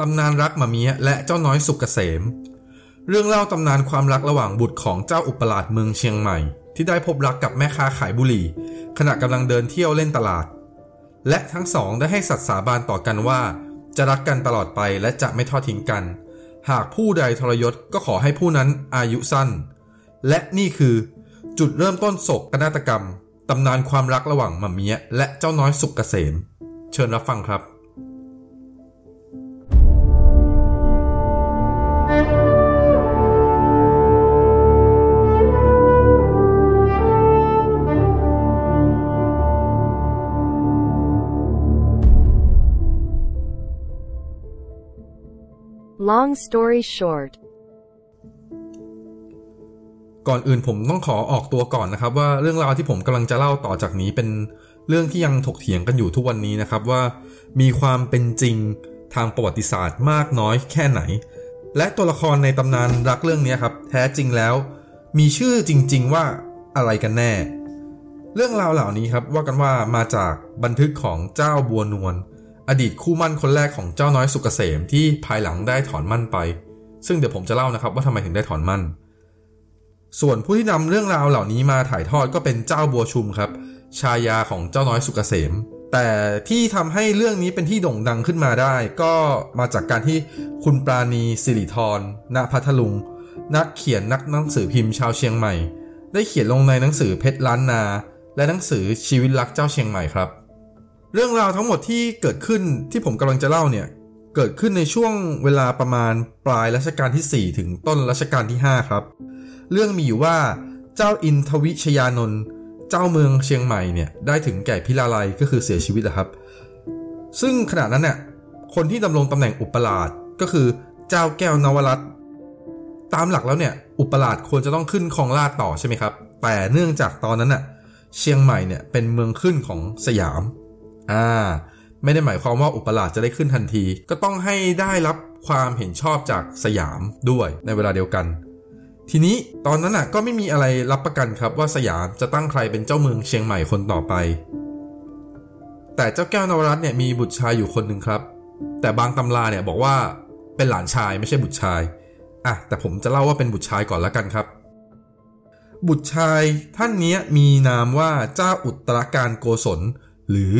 ตำนานรักมาเมียและเจ้าน้อยสุกเกษม เรื่องเล่าตำนานความรักระหว่างบุตรของเจ้าอุปราชเมืองเชียงใหม่ ที่ได้พบรักกับแม่ค้าขายบุหรี่ ขณะกำลังเดินเที่ยวเล่นตลาด และทั้งสองได้ให้สัตย์สาบานต่อกันว่า จะรักกันตลอดไปและจะไม่ทอดทิ้งกัน หากผู้ใดทรยศก็ขอให้ผู้นั้นอายุสั้น และนี่คือ จุดเริ่มต้นโศกนาฏกรรมตำนานความรักระหว่างม่าเมียและเจ้าน้อยสุกเกษม เชิญรับฟังครับ Long story short, ก่อนอื่นผมต้องขอออกตัวก่อนนะครับ ว่าเรื่องราวที่ผมกำลังจะเล่าต่อจากนี้เป็นเรื่องที่ยังถกเถียงกันอยู่ทุกวันนี้นะครับว่า มีความเป็นจริงทางประวัติศาสตร์มากน้อยแค่ไหน และตัวละครในตำนานรักเรื่องนี้ครับ แท้จริงแล้ว มีชื่อจริง ๆว่าอะไรกันแน่ เรื่องราวเหล่านี้ครับว่ากันว่ามาจากบันทึกของเจ้าบัวนวล อดีตคู่มั่นคนแรกของเจ้าน้อยสุกเกษมที่ภายหลังได้ถอนมั่นไป ซึ่งเดี๋ยวผมจะเล่านะครับว่าทำไมถึงได้ถอนมั่น ส่วนผู้ที่นำเรื่องราวเหล่านี้มาถ่ายทอดก็เป็นเจ้าบัวชุมครับ ชายาของเจ้าน้อยสุกเกษม แต่ที่ทำให้เรื่องนี้เป็นที่โด่งดังขึ้นมาได้ ก็มาจากการที่คุณปราณีสิริธรณพัทลุง นักเขียนนักหนังสือพิมพ์ชาวเชียงใหม่ ได้เขียนลงในหนังสือเพชรล้านนา และหนังสือชีวิตรักเจ้าเชียงใหม่ครับ เรื่องราวทั้งหมดที่เกิดขึ้นที่ผมกำลังจะเล่าเนี่ย เกิดขึ้นในช่วงเวลาประมาณปลายรัชกาลที่ 4 ถึงต้นรัชกาลที่ 5 ครับ เรื่องมีอยู่ว่าเจ้าอินทวิชยานนท์เจ้าเมืองเชียงใหม่เนี่ยได้ถึงแก่พิลาลัยก็คือเสียชีวิตแล้วครับ ซึ่งขณะนั้นเนี่ยคนที่ดำรงตำแหน่งอุปราชก็คือเจ้าแก้วนวรัตน์ตามหลักแล้วเนี่ยอุปราชควรจะต้องขึ้นครองราชต่อใช่ไหมครับ แต่เนื่องจากตอนนั้นน่ะเชียงใหม่เนี่ยเป็นเมืองขึ้นของสยาม อ่า ไม่ได้หมายความว่าอุปราชจะได้ขึ้นทันที ก็ต้องให้ได้รับความเห็นชอบจากสยามด้วยในเวลาเดียวกัน ทีนี้ตอนนั้นน่ะก็ไม่มีอะไรรับประกันครับว่าสยามจะตั้งใครเป็นเจ้าเมืองเชียงใหม่คนต่อไป แต่เจ้าแก้วนวรัตน์เนี่ยมีบุตรชายอยู่คนหนึ่งครับ แต่บางตำราเนี่ยบอกว่าเป็นหลานชายไม่ใช่บุตรชายอะแต่ผมจะเล่าว่าเป็นบุตรชายก่อนล้วกันครับ บุตรชายท่านนี้มีนามว่าเจ้าอุตรการโกศล หรือ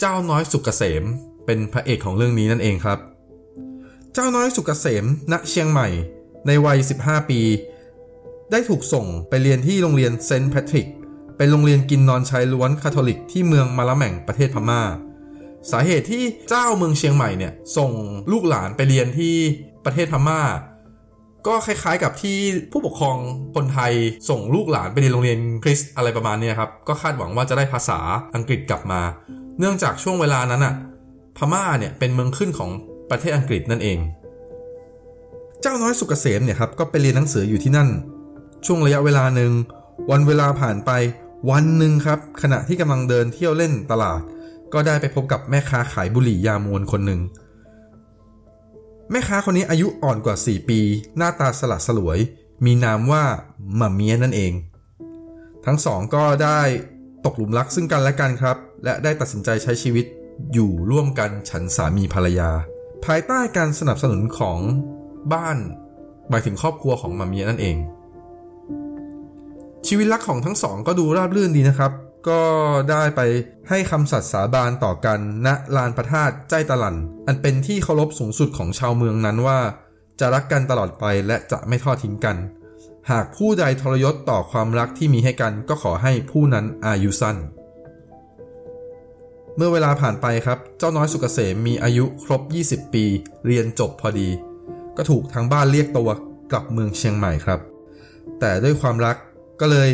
เจ้าน้อยสุกเกษม เป็นพระเอกของเรื่องนี้นั่นเองครับ เจ้าน้อยสุกเกษมณเชียงใหม่ ในวัย 15 ปี ได้ถูกส่งไปเรียนที่โรงเรียนเซนต์แพทริก เป็นโรงเรียนกินนอนชายล้วนคาทอลิกที่เมืองมาละแม่งประเทศพม่า สาเหตุที่เจ้าเมืองเชียงใหม่เนี่ยส่งลูกหลานไปเรียนที่ประเทศพม่าก็คล้าย ๆ กับที่ผู้ปกครองคนไทยส่งลูกหลานไปเรียนโรงเรียนคริสต์อะไรประมาณนี้ครับ ก็คาดหวังว่าจะได้ภาษาอังกฤษกลับมา เนื่องจากช่วงเวลานั้นอะพม่าเนี่ยเป็นเมืองขึ้นของประเทศอังกฤษนั่นเอง เจ้าน้อยสุกเกษมเนี่ยครับก็ไปเรียนหนังสืออยู่ที่นั่น ช่วงระยะเวลาหนึ่งวันเวลาผ่านไปวันหนึ่งครับ ขณะที่กำลังเดินเที่ยวเล่นตลาด ก็ได้ไปพบกับแม่ค้าขายบุหรี่ยามวนคนหนึ่งแม่ค้าคนนี้อายุอ่อนกว่า 4 ปี หน้าตาสลัดสลวย มีนามว่าหม่าเมียนั่นเอง ทั้งสองก็ได้ตกหลุมรักซึ่งกันและกันครับ และได้ตัดสินใจใช้ชีวิตอยู่ร่วมกันฉันสามีภรรยา ภายใต้การสนับสนุนของบ้าน หมายถึงครอบครัวของมาเมียนั่นเอง ชีวิตรักของทั้งสองก็ดูราบรื่นดีนะครับ ก็ได้ไปให้คำสัตย์สาบานต่อกันณลานพระธาตุใจตะลัน อันเป็นที่เคารพสูงสุดของชาวเมืองนั้นว่า จะรักกันตลอดไปและจะไม่ทอดทิ้งกัน หากผู้ใดทรยศต่อความรักที่มีให้กันก็ขอให้ผู้นั้นอายุสั้น เมื่อเวลาผ่านไปครับ เจ้าน้อยสุกเกษมมีอายุครบ 20 ปี เรียนจบพอดี ก็ถูกทางบ้านเรียกตัวกลับเมืองเชียงใหม่ครับ แต่ด้วยความรักก็เลย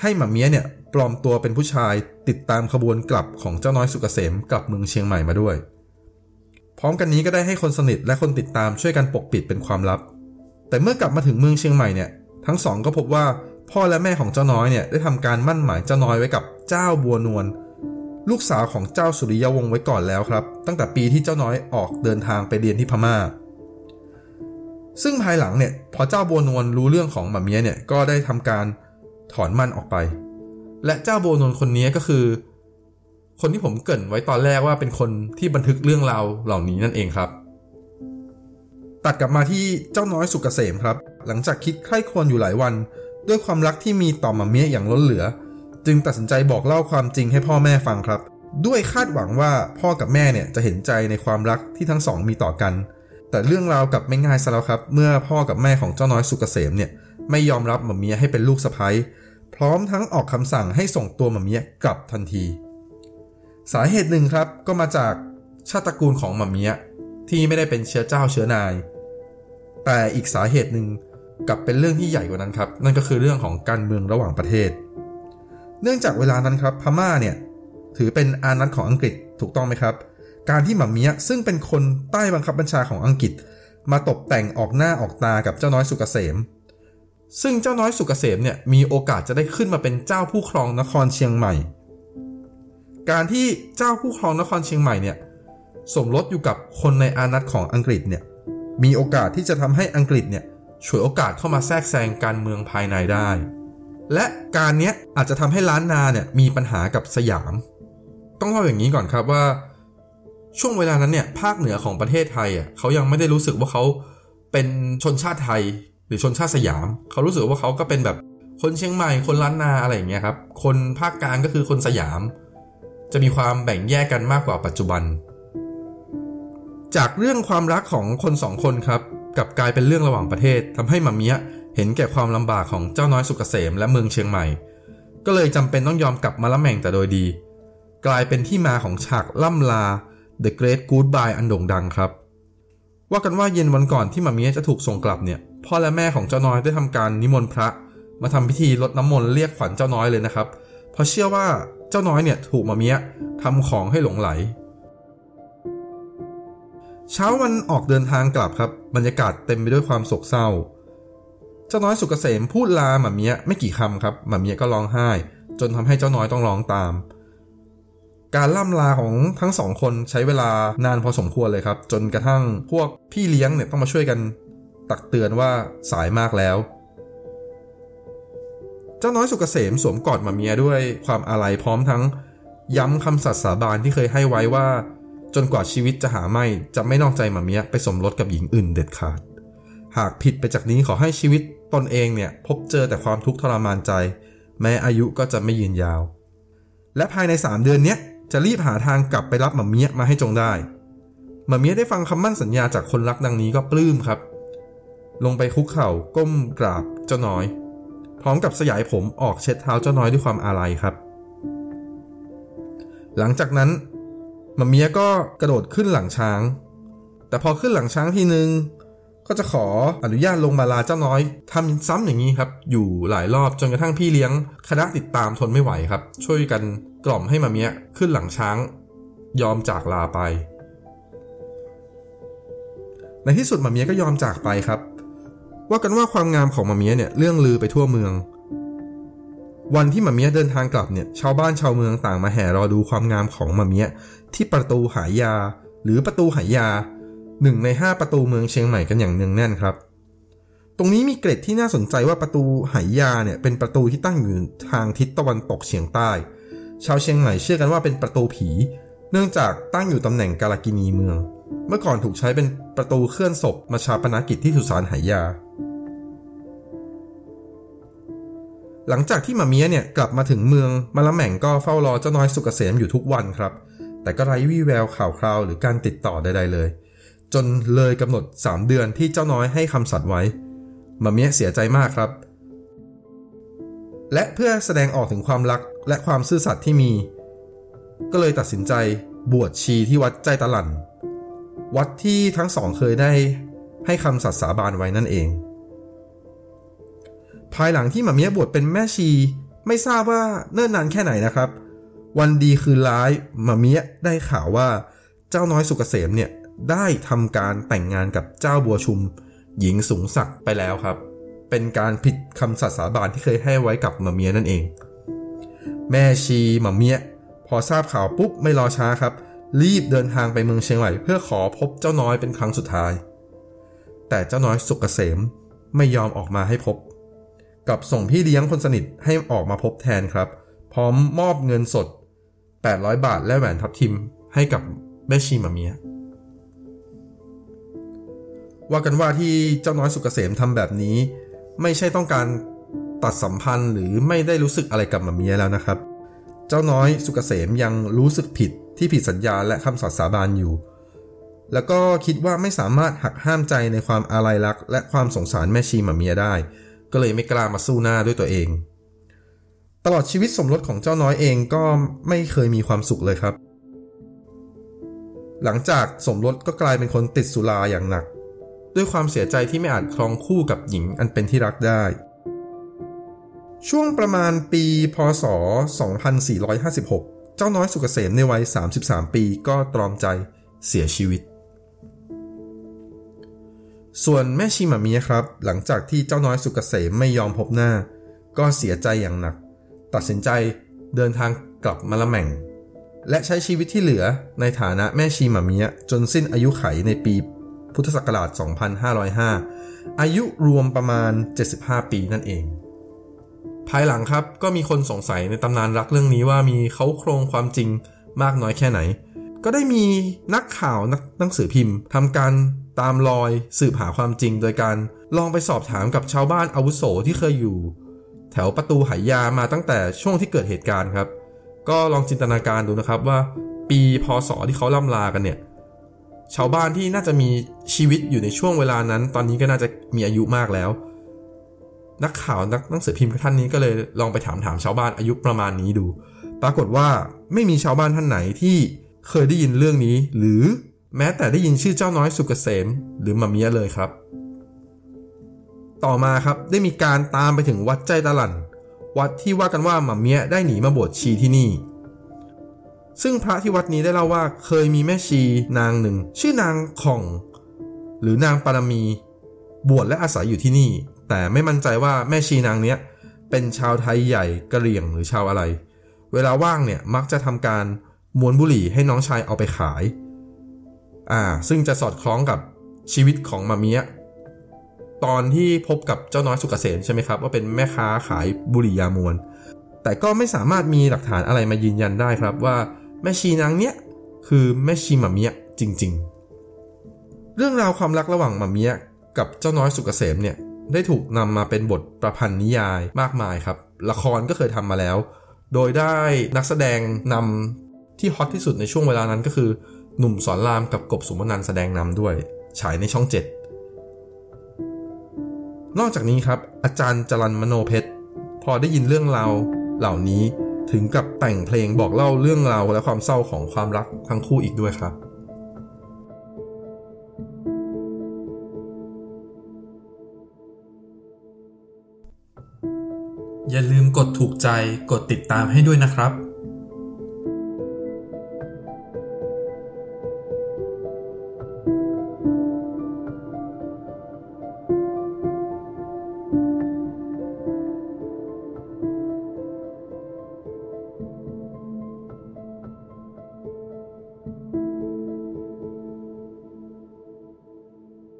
ให้หมาเมียเนี่ยปลอมตัวเป็นผู้ชายติดตามขบวนกลับของเจ้าน้อยสุกเกษมกลับเมืองเชียงใหม่มาด้วย พร้อมกันนี้ก็ได้ให้คนสนิทและคนติดตามช่วยกันปกปิดเป็นความลับ แต่เมื่อกลับมาถึงเมืองเชียงใหม่เนี่ยทั้งสองก็พบว่าพ่อและแม่ของเจ้าน้อยเนี่ยได้ทำการมั่นหมายเจ้าน้อยไว้กับเจ้าบัวนวล ลูกสาวของเจ้าสุริยวงศ์ไว้ก่อนแล้วครับ ตั้งแต่ปีที่เจ้าน้อยออกเดินทางไปเรียนที่พม่า ซึ่งภายหลังเนี่ยพอเจ้าบัวนวลรู้เรื่องของหมาเมียเนี่ยก็ได้ทำการถอนมั่นออกไป และเจ้าบัวนวลคนนี้ก็คือ คนที่ผมเกริ่นไว้ตอนแรกว่าเป็นคนที่บันทึกเรื่องราวเหล่านี้นั่นเองครับ ตัดกลับมาที่เจ้าน้อยสุกเกษมครับ หลังจากคิดใคร่ครวญอยู่หลายวัน ด้วยความรักที่มีต่อหมาเมียอย่างล้นเหลือ จึงตัดสินใจบอกเล่าความจริงให้พ่อแม่ฟังครับ ด้วยคาดหวังว่าพ่อกับแม่เนี่ยจะเห็นใจในความรักที่ทั้งสองมีต่อกัน แต่เรื่องราวกับไม่ง่ายซะแล้วครับ เมื่อพ่อกับแม่ของเจ้าน้อยสุกเกษมเนี่ยไม่ยอมรับหม่าเมียให้เป็นลูกสะใภ้พร้อมทั้งออกคำสั่งให้ส่งตัวหม่าเมียกลับทันที สาเหตุหนึ่งครับก็มาจากชาติตระกูลของหม่าเมียที่ไม่ได้เป็นเชื้อเจ้าเชื้อนาย แต่อีกสาเหตุหนึ่งกับเป็นเรื่องที่ใหญ่กว่านั้นครับ นั่นก็คือเรื่องของการเมืองระหว่างประเทศ เนื่องจากเวลานั้นครับพม่าเนี่ยถือเป็นอานัตของอังกฤษถูกต้องไหมครับ การที่หม่าเมียซึ่งเป็นคนใต้บังคับบัญชาของอังกฤษ มาตกแต่งออกหน้าออกตากับเจ้าน้อยสุกเกษม ซึ่งเจ้าน้อยสุกเกษมเนี่ยมีโอกาสจะได้ขึ้นมาเป็นเจ้าผู้ครองนครเชียงใหม่ การที่เจ้าผู้ครองนครเชียงใหม่เนี่ยสมรสอยู่กับคนในอานัตของอังกฤษเนี่ยมีโอกาสที่จะทำให้อังกฤษเนี่ยฉวยโอกาสเข้ามาแทรกแซงการเมืองภายในได้ และการเนี้ยอาจจะทำให้ล้านนาเนี่ยมีปัญหากับสยาม ต้องเล่าอย่างนี้ก่อนครับว่า ช่วงเวลานั้นเนี่ยภาคเหนือของประเทศไทยอะเขายังไม่ได้รู้สึกว่าเขาเป็นชนชาติไทยหรือชนชาติสยาม เขารู้สึกว่าเขาก็เป็นแบบคนเชียงใหม่คนล้านนาอะไรอย่างเงี้ยครับ คนภาคกลางก็คือคนสยาม จะมีความแบ่งแยกกันมากกว่าปัจจุบัน จากเรื่องความรักของคนสองคนครับกับกลายเป็นเรื่องระหว่างประเทศทำให้มาเมีย ห็นแก่ความลำบากของเจ้าน้อยสุกเกษมและเมืองเชียงใหม่ ก็เลยจำเป็นต้องยอมกลับมาละแม่งแต่โดยดี กลายเป็นที่มาของฉากล่ำลา The Great Goodbye อันโด่งดังครับ ว่ากันว่าเย็นวันก่อนที่มาเมียจะถูกส่งกลับเนี่ย พ่อและแม่ของเจ้าน้อยได้ทำการนิมนต์พระ มาทำพิธีลดน้ำมนต์เรียกขวัญเจ้าน้อยเลยนะครับ เพราะเชื่อว่าเจ้าน้อยเนี่ยถูกมาเมียทำของให้หลงไหลเช้าวันออกเดินทางกลับครับ บรรยากาศเต็มไปด้วยความโศกเศร้า เจ้าน้อยสุกเกษมพูดลาหมาเมียไม่กี่คำครับหมาเมียก็ร้องไห้ จนทำให้เจ้าน้อยต้องร้องตาม การล่ำลาของทั้งสองคนใช้เวลานานพอสมควรเลยครับ จนกระทั่งพวกพี่เลี้ยงเนี่ยต้องมาช่วยกันตักเตือนว่าสายมากแล้ว เจ้าน้อยสุกเกษมสวมกอดหมาเมียด้วยความอาลัยพร้อมทั้ง ย้ำคำสัตย์สาบานที่เคยให้ไว้ว่า จนกว่าชีวิตจะหาไม่จะไม่นอกใจหมาเมียไปสมรสกับหญิงอื่นเด็ดขาด หากผิดไปจากนี้ขอให้ชีวิต ตนเองเนี่ยพบเจอแต่ความทุกข์ทรมานใจ แม้อายุก็จะไม่ยืนยาว และภายใน 3 เดือนเนี้ยจะรีบหาทางกลับไปรับหมาเมียมาให้จงได้หมาเมียได้ฟังคำมั่นสัญญาจากคนรักดังนี้ก็ปลื้มครับ ลงไปคุกเข่าก้มกราบเจ้าน้อย พร้อมกับสยายผมออกเช็ดเท้าเจ้าน้อยด้วยความอาลัยครับ หลังจากนั้นหมาเมียก็กระโดดขึ้นหลังช้าง แต่พอขึ้นหลังช้างทีนึง ก็จะขออนุญาตลงมาลาเจ้าน้อยทำซ้ำอย่างนี้ครับ อยู่หลายรอบจนกระทั่งพี่เลี้ยง คณะติดตามทนไม่ไหวครับ ช่วยกันกล่อมให้มาเมียขึ้นหลังช้าง ยอมจากลาไป ในที่สุดมาเมียก็ยอมจากไปครับ ว่ากันว่าความงามของมาเมียเนี่ยเรื่องลือไปทั่วเมือง วันที่มาเมียเดินทางกลับเนี่ยชาวบ้านชาวเมืองต่างมาแห่รอดูความงามของมาเมียที่ประตูหายา หรือประตูหายา หนึ่งในห้าประตูเมืองเชียงใหม่กันอย่างเนืองแน่นครับ ตรงนี้มีเกร็ดที่น่าสนใจว่าประตูหายาเนี่ยเป็นประตูที่ตั้งอยู่ทางทิศตะวันตกเฉียงใต้ ชาวเชียงใหม่เชื่อกันว่าเป็นประตูผี เนื่องจากตั้งอยู่ตำแหน่งกาลกินีเมือง เมื่อก่อนถูกใช้เป็นประตูเคลื่อนศพมาชาปนกิจที่สุสานหายาหลังจากที่มาเมียเนี่ยกลับมาถึงเมืองมาละแหม่งก็เฝ้ารอเจ้าน้อยสุกเกษมอยู่ทุกวันครับ แต่ก็ไร้วี่แววข่าวคราวหรือการติดต่อใดๆเลย จนเลยกำหนด 3 เดือนที่เจ้าน้อยให้คำสัตย์ไว้มาเมียเสียใจมากครับ และเพื่อแสดงออกถึงความรักและความซื่อสัตย์ที่มี ก็เลยตัดสินใจบวชชีที่วัดใจตะลัน วัดที่ทั้งสองเคยได้ให้คำสัตย์สาบานไว้นั่นเอง ภายหลังที่มาเมียบวชเป็นแม่ชีไม่ทราบว่าเนิ่นนานแค่ไหนนะครับ วันดีคืนร้ายมาเมียได้ข่าวว่าเจ้าน้อยสุกเกษมเนี่ย ได้ทำการแต่งงานกับเจ้าบัวชุม หญิงสูงศักดิ์ไปแล้วครับ เป็นการผิดคำสัตย์สาบานที่เคยให้ไว้กับมาเมียนั่นเอง แม่ชีมาเมียพอทราบข่าวปุ๊บไม่รอช้าครับ รีบเดินทางไปเมืองเชียงใหม่เพื่อขอพบเจ้าน้อยเป็นครั้งสุดท้าย แต่เจ้าน้อยสุกเกษมไม่ยอมออกมาให้พบ กับส่งพี่เลี้ยงคนสนิทให้ออกมาพบแทนครับ พร้อมมอบเงินสด 800 บาทและแหวนทับทิมให้กับแม่ชีมาเมีย ว่ากันว่าที่เจ้าน้อยสุกเกษมทำแบบนี้ ไม่ใช่ต้องการตัดสัมพันธ์หรือไม่ได้รู้สึกอะไรกับมาเมียแล้วนะครับ เจ้าน้อยสุกเกษมยังรู้สึกผิดที่ผิดสัญญาและคำสัตย์สาบานอยู่ แล้วก็คิดว่าไม่สามารถหักห้ามใจในความอาลัยรัก และความสงสารแม่ชีมาเมียได้ ก็เลยไม่กล้ามาสู้หน้าด้วยตัวเอง ตลอดชีวิตสมรสของเจ้าน้อยเองก็ไม่เคยมีความสุขเลยครับ หลังจากสมรสก็กลายเป็นคนติดสุราอย่างหนัก ด้วยความเสียใจที่ไม่อาจครองคู่กับหญิงอันเป็นที่รักได้ ช่วงประมาณปี พศ 2456 เจ้าน้อยสุกเกษมในวัย 33 ปีก็ตรอมใจเสียชีวิต ส่วนแม่ชิมามีครับ หลังจากที่เจ้าน้อยสุกเกษมไม่ยอมพบหน้า ก็เสียใจอย่างหนัก ตัดสินใจเดินทางกลับมาละแม่ง และใช้ชีวิตที่เหลือในฐานะแม่ชีหมามีจนสิ้นอายุไขในปี พุทธศักราช 2505 อายุรวมประมาณ 75 ปีนั่นเอง ภายหลังครับก็มีคนสงสัยในตำนานรักเรื่องนี้ว่ามีเขาโครงความจริงมากน้อยแค่ไหน ก็ได้มีนักข่าวนักหนังสือพิมพ์ทำการตามรอยสืบหาความจริง โดยการลองไปสอบถามกับชาวบ้านอาวุโสที่เคยอยู่ แถวประตูไหยามาตั้งแต่ช่วงที่เกิดเหตุการณ์ครับ ก็ลองจินตนาการดูนะครับว่า ปีพศที่เขาล่ำลากันเนี่ย ชาวบ้านที่น่าจะมีชีวิตอยู่ในช่วงเวลานั้น ตอนนี้ก็น่าจะมีอายุมากแล้ว นักข่าวนักหนังสือพิมพ์ท่านนี้ก็เลยลองไปถามถามชาวบ้านอายุประมาณนี้ดู ปรากฏว่าไม่มีชาวบ้านท่านไหนที่เคยได้ยินเรื่องนี้ หรือแม้แต่ได้ยินชื่อเจ้าน้อยสุกเกษมหรือมาเมียเลยครับ ต่อมาครับได้มีการตามไปถึงวัดใจตะลันวัดที่ว่ากันว่ามาเมียได้หนีมาบวชชีที่นี่ ซึ่งพระที่วัดนี้ได้เล่าว่าเคยมีแม่ชีนางหนึ่ง ชื่อนางข่อง หรือนางปารมี บวชและอาศัยอยู่ที่นี่ แต่ไม่มั่นใจว่าแม่ชีนางเนี้ยเป็นชาวไทยใหญ่กะเหรี่ยงหรือชาวอะไร เวลาว่างเนี่ยมักจะทำการมวนบุหรี่ให้น้องชายเอาไปขาย อ่า ซึ่งจะสอดคล้องกับชีวิตของมาเมียตอนที่พบกับเจ้าน้อยสุกเกษมใช่ไหมครับ ว่าเป็นแม่ค้าขายบุหรี่ยามวน แต่ก็ไม่สามารถมีหลักฐานอะไรมายืนยันได้ครับว่า แม่ชีนางเนี้ยคือแม่ชีหมาเมียจริง ๆ เรื่องราวความรักระหว่างหมาเมียกับเจ้าน้อยสุกเกษมเนี่ยได้ถูกนำมาเป็นบทประพันธ์นิยายมากมายครับ ละครก็เคยทำมาแล้ว โดยได้นักแสดงนำที่ฮอตที่สุดในช่วงเวลานั้นก็คือ หนุ่มสอนรามกับกบสุมนันแสดงนำด้วย ฉายในช่อง 7 นอกจากนี้ครับ อาจารย์จรันมโนเพชร พอได้ยินเรื่องราวเหล่านี้ ถึงกับแต่งเพลงบอกเล่าเรื่องราวและความเศร้าของความรักทั้งคู่อีกด้วยครับอย่าลืมกดถูกใจ กดติดตามให้ด้วยนะครับ